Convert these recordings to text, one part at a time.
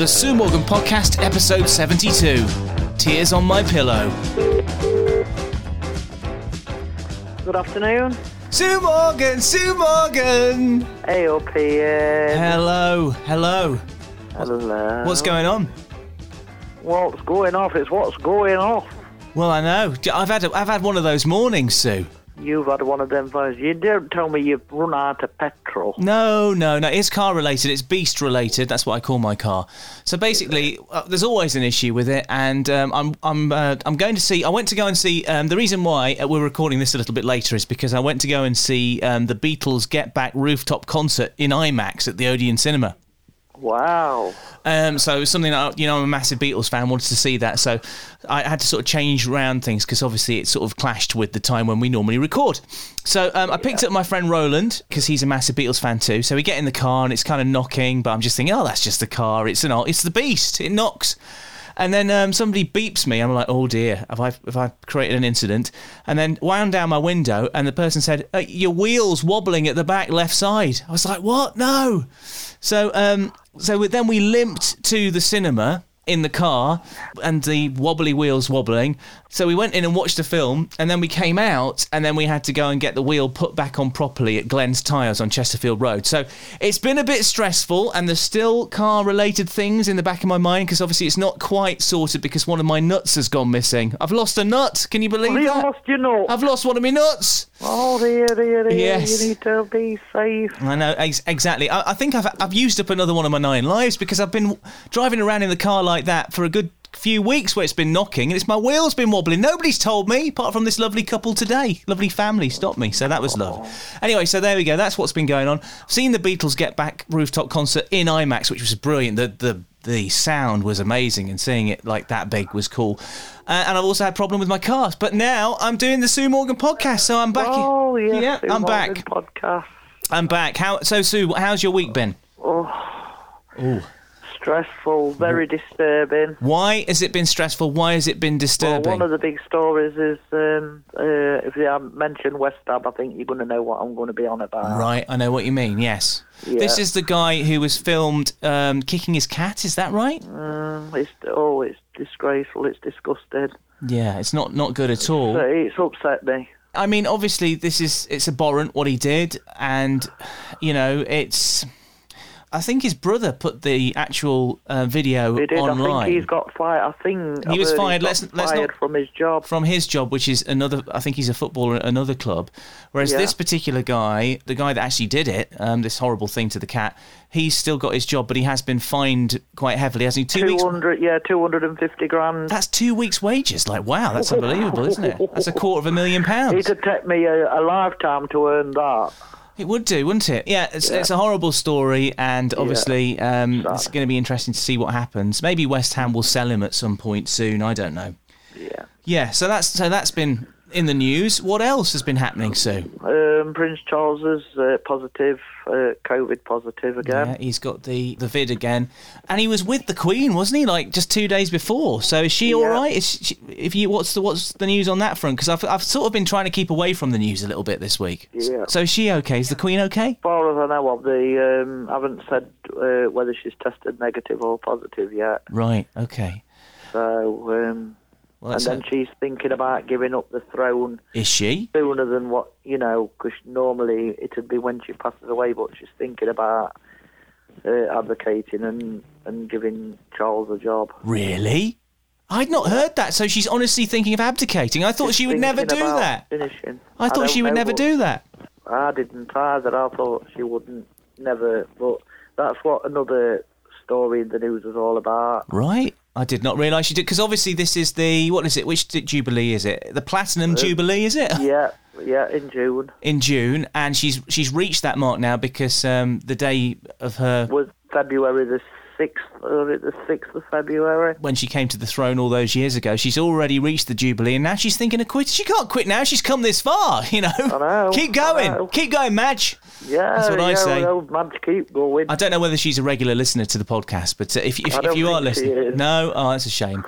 The Sue Morgan Podcast, episode 72 Tears on My Pillow. Good afternoon. Sue Morgan, Sue Morgan! Hey up here. Hello, hello. Hello. What's going on? What's going off? It's what's going off. Well, I know. I've had, I've had one of those mornings, Sue. You've had one of them phones. You don't tell me you've run out of petrol. No, no, no. It's car related. It's beast related. That's what I call my car. So basically, uh, there's always an issue with it, and um, I'm I'm uh, I'm going to see. I went to go and see. Um, the reason why uh, we're recording this a little bit later is because I went to go and see um, the Beatles Get Back rooftop concert in IMAX at the Odeon Cinema. Wow. Um, so something that, you know, I'm a massive Beatles fan, wanted to see that. So I had to sort of change around things because obviously it sort of clashed with the time when we normally record. So um, I picked up my friend Roland because he's a massive Beatles fan too. So we get in the car and it's kind of knocking, but I'm just thinking, oh, that's just the car. It's an, it's the beast. It knocks. And then um, somebody beeps me. I'm like, oh dear, have I have I created an incident? And then wound down my window, and the person said, uh, your wheels wobbling at the back left side. I was like, what? No. So um, so then we limped to the cinema in the car and the wobbly wheels wobbling. So we went in and watched the film and then we came out and then we had to go and get the wheel put back on properly at Glenn's Tyres on Chesterfield Road. So it's been a bit stressful and there's still car related things in the back of my mind because obviously it's not quite sorted because one of my nuts has gone missing. I've lost a nut. Can you believe you that? lost your nut? I've lost one of my nuts. Oh dear, dear, dear. Yes. You need to be safe. I know ex- exactly. I, I think I've I've used up another one of my nine lives because I've been driving around in the car like that for a good few weeks where it's been knocking and it's my wheels been wobbling. Nobody's told me apart from this lovely couple today. Lovely family stopped me, so that was love. Anyway, so there we go. That's what's been going on. I've seen the Beatles get back rooftop concert in IMAX, which was brilliant. The the the sound was amazing, and seeing it like that big was cool. Uh, and I've also had a problem with my car, but now I'm doing the Sue Morgan podcast, so I'm back. Oh yes. yeah, Sue I'm Morgan back. Podcast. I'm back. How so, Sue? How's your week been? Stressful, very disturbing. Why has it been stressful? Why has it been Well, disturbing? one of the big stories is um, uh, if you haven't mentioned West Ham, I think you're going to know what I'm going to be on about. right, I know what you mean. Yes, this is the guy who was filmed um, kicking his cat. Is that right? Mm, it's oh, it's disgraceful. It's disgusting. Yeah, it's not not good at all. So it's upset me. I mean, obviously, this is it's abhorrent what he did, and you know, it's. I think his brother put the actual uh, video did. online. I think he's got fired. I think He I've was fired. Let's- let's fired not- from his job. from his job, which is another. I think he's a footballer at another club. Whereas Yeah. this particular guy, the guy that actually did it, um, this horrible thing to the cat, he's still got his job, but he has been fined quite heavily, hasn't he? Two weeks. hundred, yeah, two hundred and fifty grand. That's two weeks' wages. Like, wow, that's unbelievable, isn't it? That's a quarter of a million pounds. It'd take me a, a lifetime to earn that. It would do, wouldn't it? Yeah, it's, it's a horrible story, and obviously, um, it's going to be interesting to see what happens. Maybe West Ham will sell him at some point soon. I don't know. Yeah. Yeah, so that's so that's been in the news. What else has been happening, Sue? Um, Prince Charles is uh, positive, uh, COVID positive again. Yeah, he's got the, the vid again, and he was with the Queen, wasn't he? Like just two days before. So is she all Yeah. right? Is she, if you what's the what's the news on that front? Because I've I've sort of been trying to keep away from the news a little bit this week. Yeah. So is she okay? Is the Queen okay? As far as I know of, the um, haven't said uh, whether she's tested negative or positive yet. Right. Okay. So, um, Well, and then a- she's thinking about giving up the throne is she? sooner than what you know, because normally it'd be when she passes away. But she's thinking about uh, advocating and and giving Charles a job. Really? I'd not heard that. So she's honestly thinking of abdicating. I thought she would never do that. Finishing. I thought don't she would know, never do that. I didn't either. I thought she wouldn't never. But that's what another story in the news was all about. Right. I did not realise she did because obviously this is the what is it? Which jubilee is it? The platinum jubilee is it? Yeah, yeah, in June in June, and she's she's reached that mark now because um, the day of her was February the sixth, or the sixth of February. when she came to the throne all those years ago, she's already reached the jubilee, and now she's thinking of quitting. She can't quit now. She's come this far, you know. know, Keep going, know. keep going, Madge. Yeah, That's what I yeah, say. Well, man, keep going. I don't know whether she's a regular listener to the podcast, but uh, if if, if you are listening, no, oh, that's a shame.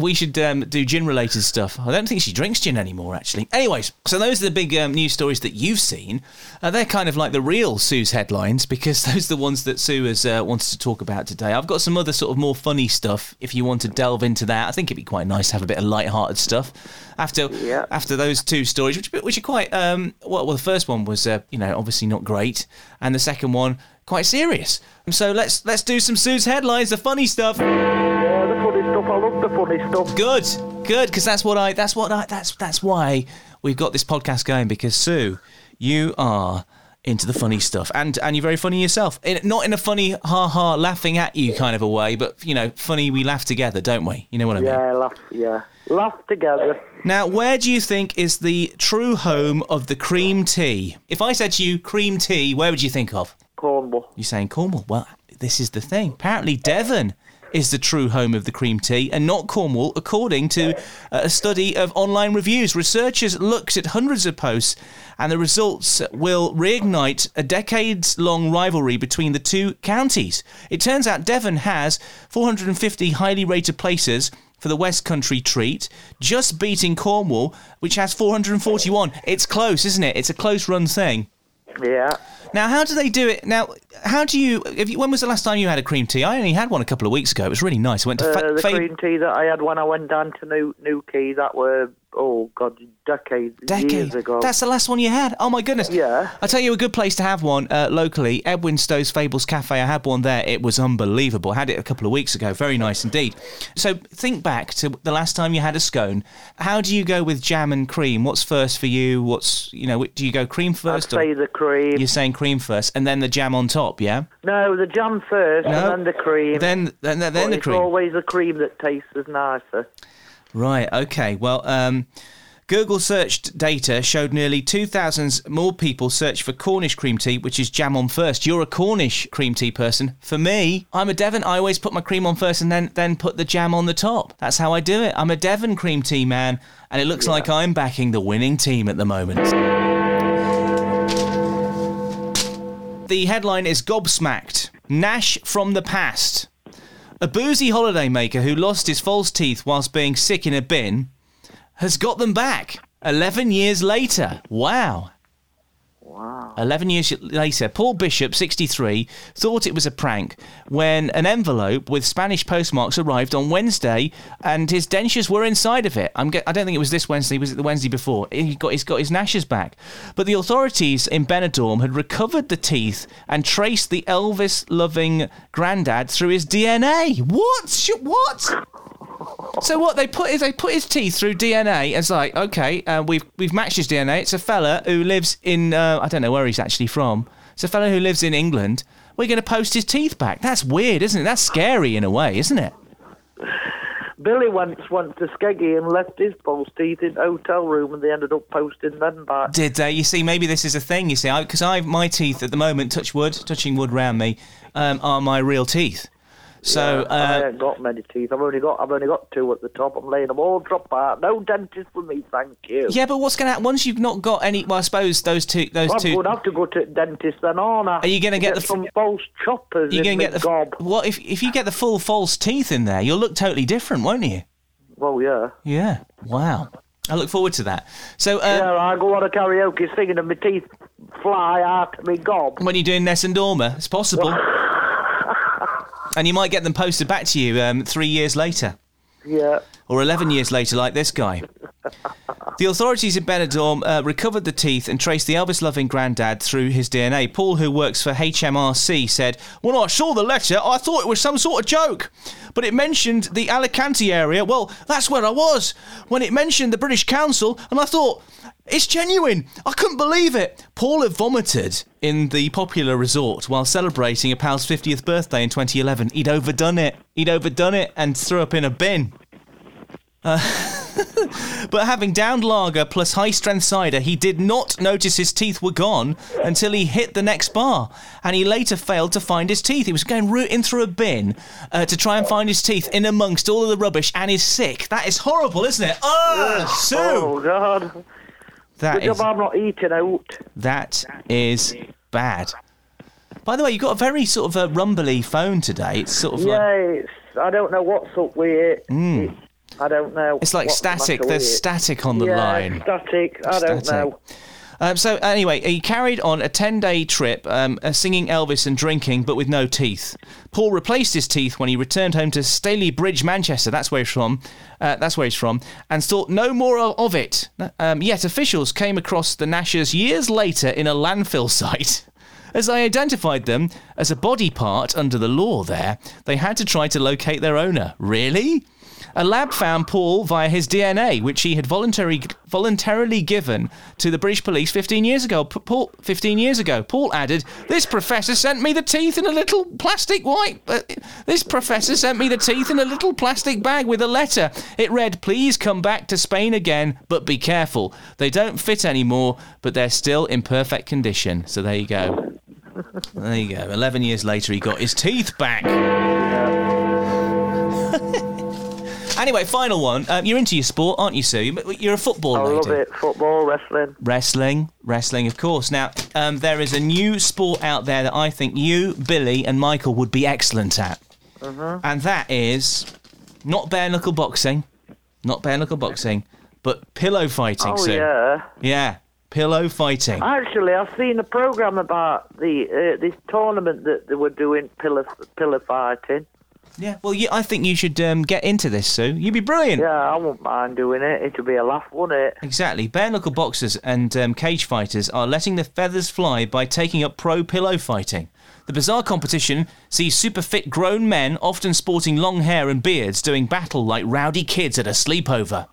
we should um, do gin related stuff. I don't think she drinks gin anymore, actually. Anyways, so those are the big um, news stories that you've seen. Uh, they're kind of like the real Sue's headlines because those are the ones that Sue has uh, wanted to talk about today. Say. I've got some other sort of more funny stuff. If you want to delve into that, I think it'd be quite nice to have a bit of light-hearted stuff after Yeah. after those two stories, which which are quite um. Well, well the first one was uh, you know obviously not great, and the second one quite serious. So let's let's do some Sue's headlines, the funny stuff. Yeah, the funny stuff. I love the funny stuff. Good, good, because that's what I. That's what I. That's that's why we've got this podcast going. Because Sue, you are into the funny stuff, and and you're very funny yourself. In, not in a funny ha ha laughing at you kind of a way, but you know, funny. We laugh together, don't we? You know what I mean. Yeah, laugh. Yeah, laugh together. Now, where do you think is the true home of the cream tea? If I said to you cream tea, where would you think of? Cornwall. You're saying Cornwall. Well, this is the thing. Apparently, Devon is the true home of the cream tea and not Cornwall, according to uh, a study of online reviews. Researchers looked at hundreds of posts, and the results will reignite a decades long rivalry between the two counties. It turns out Devon has 450 highly rated places. For the West Country treat, just beating Cornwall, which has 441. It's close, isn't it? It's a close run thing. Yeah. Now, how do they do it? Now, how do you, if you? When was the last time you had a cream tea? I only had one a couple of weeks ago. It was really nice. I went to Uh, Fa- the Fa- green tea that I had when I went down to New Newquay, that were oh god, decades, decade. years ago. That's the last one you had. Oh my goodness. Yeah. I'll tell you a good place to have one uh, locally. Edwinstowe's Fables Cafe. I had one there. It was unbelievable. I had it a couple of weeks ago. Very nice indeed. So think back to the last time you had a scone. How do you go with jam and cream? What's first for you? What's you know? Do you go cream first? I'd say the cream. you're saying cream first, and then the jam on top. Yeah. No, the jam first, No. and then the cream. Then then then But the it's cream. always the cream that tastes nicer. Right. Okay. Well, um, Google searched data showed nearly 2,000 more people searched for Cornish cream tea, which is jam on first. You're a Cornish cream tea person. For me, I'm a Devon. I always put my cream on first and then then put the jam on the top. That's how I do it. I'm a Devon cream tea man, and it looks like I'm backing the winning team at the moment. The headline is gobsmacked. Nash from the past. A boozy holidaymaker who lost his false teeth whilst being sick in a bin has got them back 11 years later. Wow. Wow. 11 years later, Paul Bishop, 63, thought it was a prank when an envelope with Spanish postmarks arrived on Wednesday and his dentures were inside of it. I'm I don't think it was this Wednesday, was it the Wednesday before? He got, he's got his gnashes back. But the authorities in Benidorm had recovered the teeth and traced the Elvis loving granddad through his DNA. What? What? So what they put is they put his teeth through DNA. It's like okay, uh, we've we've matched his DNA. It's a fella who lives in uh, I don't know where he's actually from. It's a fella who lives in England. We're going to post his teeth back. That's weird, isn't it? That's scary in a way, isn't it? Billy once went to Skeggy and left his false teeth in a hotel room, and they ended up posting them back. Did they? You see, maybe this is a thing. You see, because I, my teeth at the moment, touch wood, touching wood round me, um, are my real teeth. So I uh, ain't got many teeth. I've only got I've only got two at the top. I'm laying them all drop out. No dentist for me, thank you. yeah, but what's going to happen once you've not got any? Well, I suppose those two, those I'm two. going to have to go to dentist then, aren't I? Are you gonna get the some false choppers You're in going to get the gob? what if if you get the full false teeth in there, you'll look totally different, won't you? Well, yeah. Yeah. Wow. I look forward to that. So, uh, Yeah, I go on a karaoke singing and my teeth fly out of my gob. when you're doing Nessun Dorma, it's possible. and you might get them posted back to you um, three years later. Yeah. or 11 years later, like this guy. The authorities in Benidorm uh, recovered the teeth and traced the Elvis loving granddad through his DNA. Paul, who works for HMRC, said, When I saw the letter, I thought it was some sort of joke. But it mentioned the Alicante area. Well, that's where I was. When it mentioned the British Council, and I thought, it's genuine. I couldn't believe it. Paul had vomited in the popular resort while celebrating a pal's 50th birthday in 2011. He'd overdone it. He'd overdone it and threw up in a bin. But having downed lager plus high strength cider, he did not notice his teeth were gone until he hit the next bar. And he later failed to find his teeth. He was going rooting through a bin uh, to try and find his teeth in amongst all of the rubbish and is sick. That is horrible, isn't it? Oh, Sue! Oh, God. That Good is, job I'm not eating out. that is bad. By the way, you've got a very sort of a rumbly phone today. It's sort of like. Yeah, it's, I don't know what's up with it. Hmm. It- I don't know. It's like the static. There's static on the yeah, line. static. I don't know. Um, so anyway, he carried on a ten-day trip, um, uh, singing Elvis and drinking, but with no teeth. Paul replaced his teeth when he returned home to Stalybridge, Manchester. That's where he's from. Uh, that's where he's from, and thought no more of, of it. Um, yet officials came across the Nashers years later in a landfill site. As I identified them as a body part under the law there, they had to try to locate their owner. Really? A lab found Paul via his DNA, which he had voluntarily voluntarily given to the British police 15 years ago. P- Paul, 15 years ago, Paul added, "This professor sent me the teeth in a little plastic white. Uh, this professor sent me the teeth in a little plastic bag with a letter. It read, "Please come back to Spain again, but be careful. They don't fit anymore, but they're still in perfect condition." So there you go. There you go. 11 years later, he got his teeth back. Anyway, final one. Um, you're into your sport, aren't you, Sue? You're a football I lady. love it. Football, wrestling. Wrestling, wrestling, of course. Now, um, there is a new sport out there that I think you, Billy, and Michael would be excellent at. And that is not bare knuckle boxing, not bare knuckle boxing, but pillow fighting, Oh Sue. yeah. Yeah, pillow fighting. Actually, I've seen a program about the uh, this tournament that they were doing pillow pillar fighting. Yeah, well, you, I think you should um, get into this, Sue. You'd be brilliant. Yeah, I wouldn't mind doing it. It'd be a laugh, wouldn't it? Exactly. Bare knuckle boxers and um, cage fighters are letting the feathers fly by taking up pro pillow fighting. The bizarre competition sees super fit grown men, often sporting long hair and beards, doing battle like rowdy kids at a sleepover.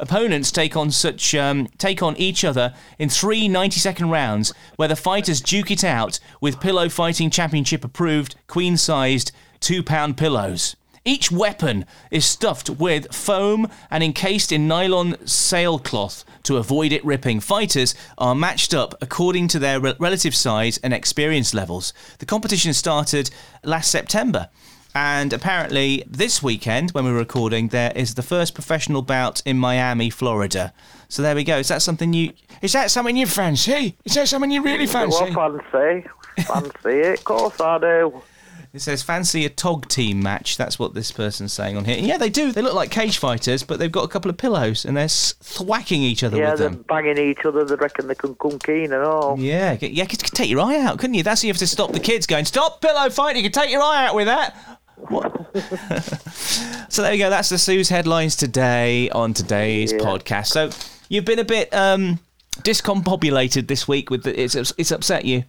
Opponents take on such um, take on each other in three 90-second rounds, where the fighters duke it out with pillow fighting championship approved queen-sized two-pound pillows. Each weapon is stuffed with foam and encased in nylon sailcloth to avoid it ripping. Fighters are matched up according to their re- relative size and experience levels. The competition started last September. And apparently, this weekend, when we're recording, there is the first professional bout in Miami, Florida. So there we go. Is that something you? Is that something you fancy? Is that something you really fancy? Well, fancy, fancy it. Of course I do. It says fancy a tog team match. That's what this person's saying on here. And yeah, they do. They look like cage fighters, but they've got a couple of pillows and they're thwacking each other Yeah, with they're them. banging each other. They reckon they can come keen and all. Yeah, yeah, could, could take your eye out, couldn't you? That's how you have to stop the kids going, stop pillow fighting, you can take your eye out with that. What? so there you go. That's the Sue's headlines today on today's Yeah. podcast. So you've been a bit um, discombobulated this week with the, it's it's upset you.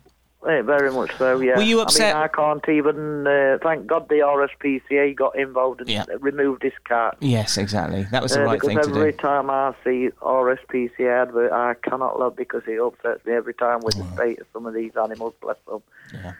Yeah, very much so. Yeah. Were you upset- I mean, I can't even. Uh, thank God the RSPCA got involved and Yeah. removed this cat. Yes, exactly. That was the Uh, right because thing to do. every time I see RSPCA advert, I cannot love because it upsets me every time with the state of some of these animals. Bless them. Yeah.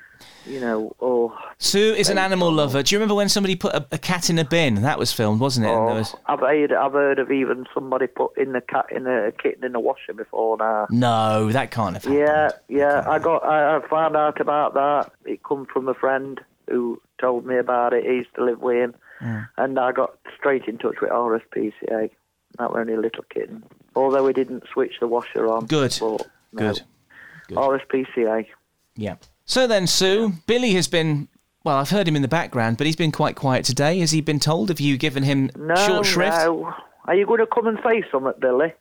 You know, oh, Sue is an animal lover. Do you remember when somebody put a, a cat in a bin? That was filmed, wasn't it? And there oh was I've heard, I've heard of even somebody put in the cat in a kitten in a washer before now. no, that can't have happened. Yeah, yeah. I got. I, I found out about that. It come from a friend who told me about it. He used to live with him, Mm. and I got straight in touch with RSPCA. That were only a little kitten. Although we didn't switch the washer on. Good. But no. Good. Good. RSPCA. Yeah. So then, Sue, Billy has been. Well, I've heard him in the background, but he's been quite quiet today. Has he been told? Have you given him No, short shrift? no. Are you going to come and say something, Billy?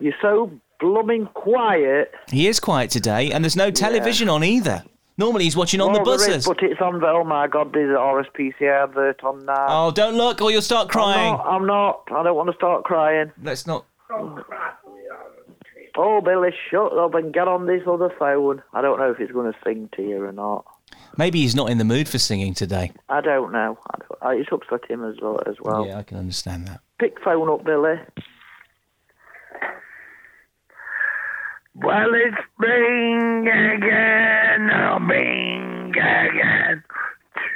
You're so blooming quiet. He is quiet today, and there's no television on either. Normally, he's watching on well, the there buses. is, but it's on. Oh my God, there's an RSPCA advert on now. Oh, don't look, or you'll start I'm crying. not. I'm not. I don't want to start crying. Let's not. Oh, Billy, shut up and get on this other phone. I don't know if he's going to sing to you or not. Maybe he's not in the mood for singing today. I don't know. I don't, I, it's upset him as well. As well. yeah, I can understand that. Pick phone up, Billy. Well, it's spring again, oh, spring again.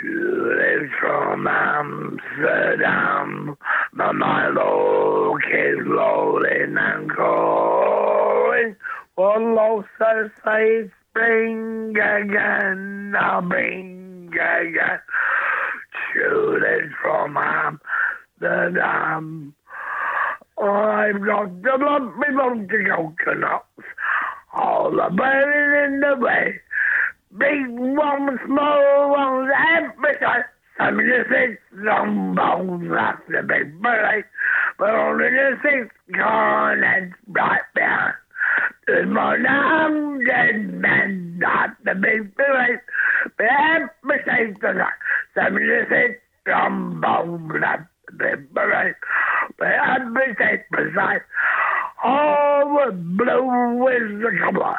Tulips from Amsterdam, but my look is rolling and growing. Well, also say spring again, oh, spring again. Tulips from um, Amsterdam. Um, I've got the lumpy lumpy coconuts, all the burning in the way. Big ones, small ones, everything. Seventy-six long bones, that's the big belly. But only the six corners right behind. I'm dead man, not the big. But I'm mistakes tonight. Seventy-six trombone, not the big. But I'm mistakes beside. All the blue is the color.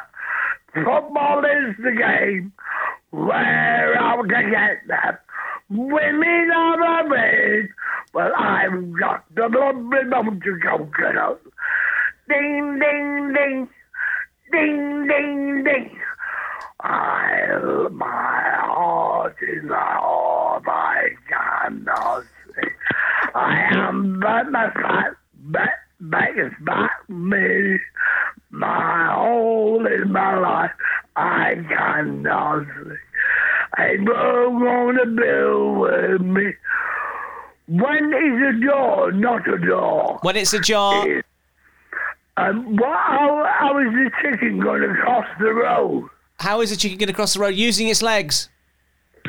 Football is the game where to get that. Women are the maid. Well, I've got the lovely mountain coconut. Ding, ding, ding. Ding, ding, ding. I, my heart is all I cannot see. I am but my fat back, back is back me. My whole in my life, I cannot see. Ain't no gonna build with me. When is a door not a door? When it's ajar, Um, what, how, how is the chicken going to cross the road? how is a chicken get across the road using its legs?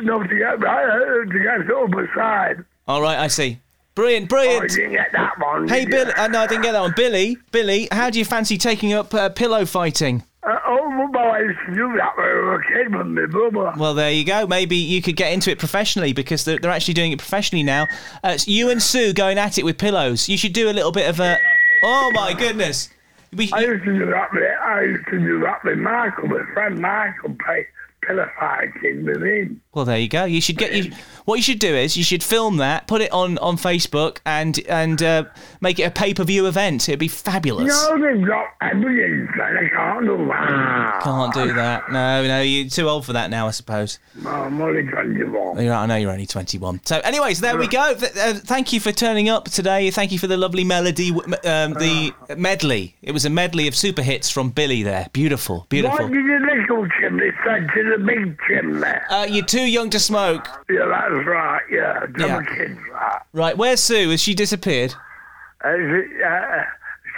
No, to get right, to get to the side. All right, I see. Brilliant, Oh, brilliant. you didn't get that one. Hey, Bill. Uh, no, I didn't get that one. Billy, Billy, how do you fancy taking up uh, pillow fighting? Uh, oh, well, I used to do that when I was a kid with my brother. Well, there you go. Maybe you could get into it professionally because they're, they're actually doing it professionally now. Uh, it's you and Sue going at it with pillows. You should do a little bit of a. Oh my goodness! We, I used to do that with, I used to do that with Michael, my friend Michael, play with him. well, there you go. You should get you. What you should do is you should film that, put it on on Facebook, and and uh, make it a pay per view event. It'd be fabulous. No, they've got evidence that I can't do that. Can't do that. No, no, you're too old for that now, I suppose. I'm only 21. You're I know you're only 21. So, anyways, there we go. Uh, thank you for turning up today. Thank you for the lovely melody, um, the medley. It was a medley of super hits from Billy there. Beautiful, beautiful. did the little chimney to the big chimney? Uh, you're too young to smoke. Yeah, that's right, yeah. Yeah. kids that. Right, where's Sue? Has she disappeared? Uh, she, uh,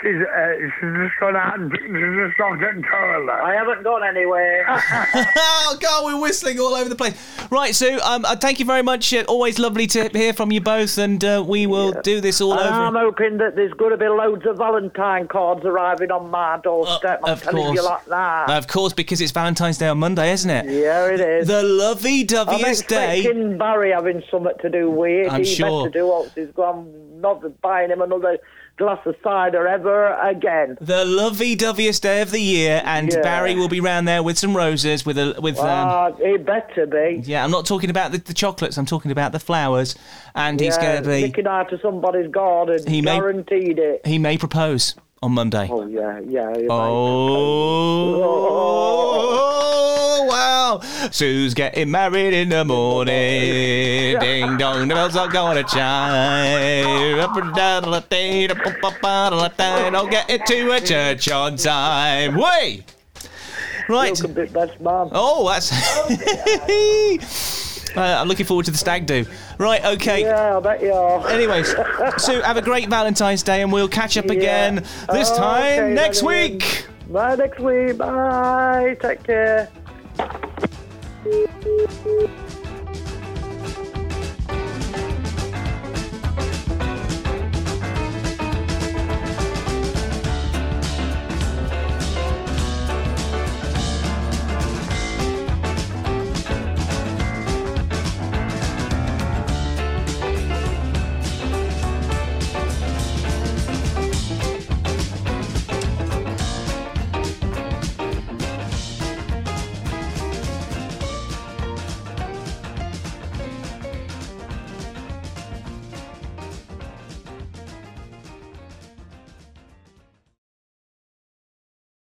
she's, uh, she's just gone out and she's just not getting the toilet. I haven't gone anywhere. oh, God, we're whistling all over the place. Right, Sue, um, uh, thank you very much. Uh, always lovely to hear from you both, and uh, we will do this all And I'm hoping that there's going to be loads of Valentine cards arriving on my doorstep. Uh, I'm of telling course. you like that. Of course, because it's Valentine's Day on Monday, isn't it? yeah, it is. The lovey-doveyest day. expecting Barry having something to do with it. I'm he sure. meant to do else he's gone not buying him another glass of cider ever again. The lovey-doveyest day of the year, and Yeah. Barry will be round there with some roses, with a with um. Ah, he better be. Yeah, I'm not talking about the, the chocolates. I'm talking about the flowers, and he's going to be. Sticking out to somebody's garden. He may- guaranteed it. He may propose on Monday. Oh, yeah, yeah. Oh, wow. Sue's getting married in the morning. Ding dong, the bells are going to chime. Up and down, la dee, da, ba, da. Don't get into a church on time. Way! Right. Look a bit best man. Oh, that's. uh, I'm looking forward to the stag do. Right, okay. Yeah, I bet you are. Anyways, Sue, have a great Valentine's Day and we'll catch up again this Okay, time next week. Bye next week. Bye. Take care. Thank you.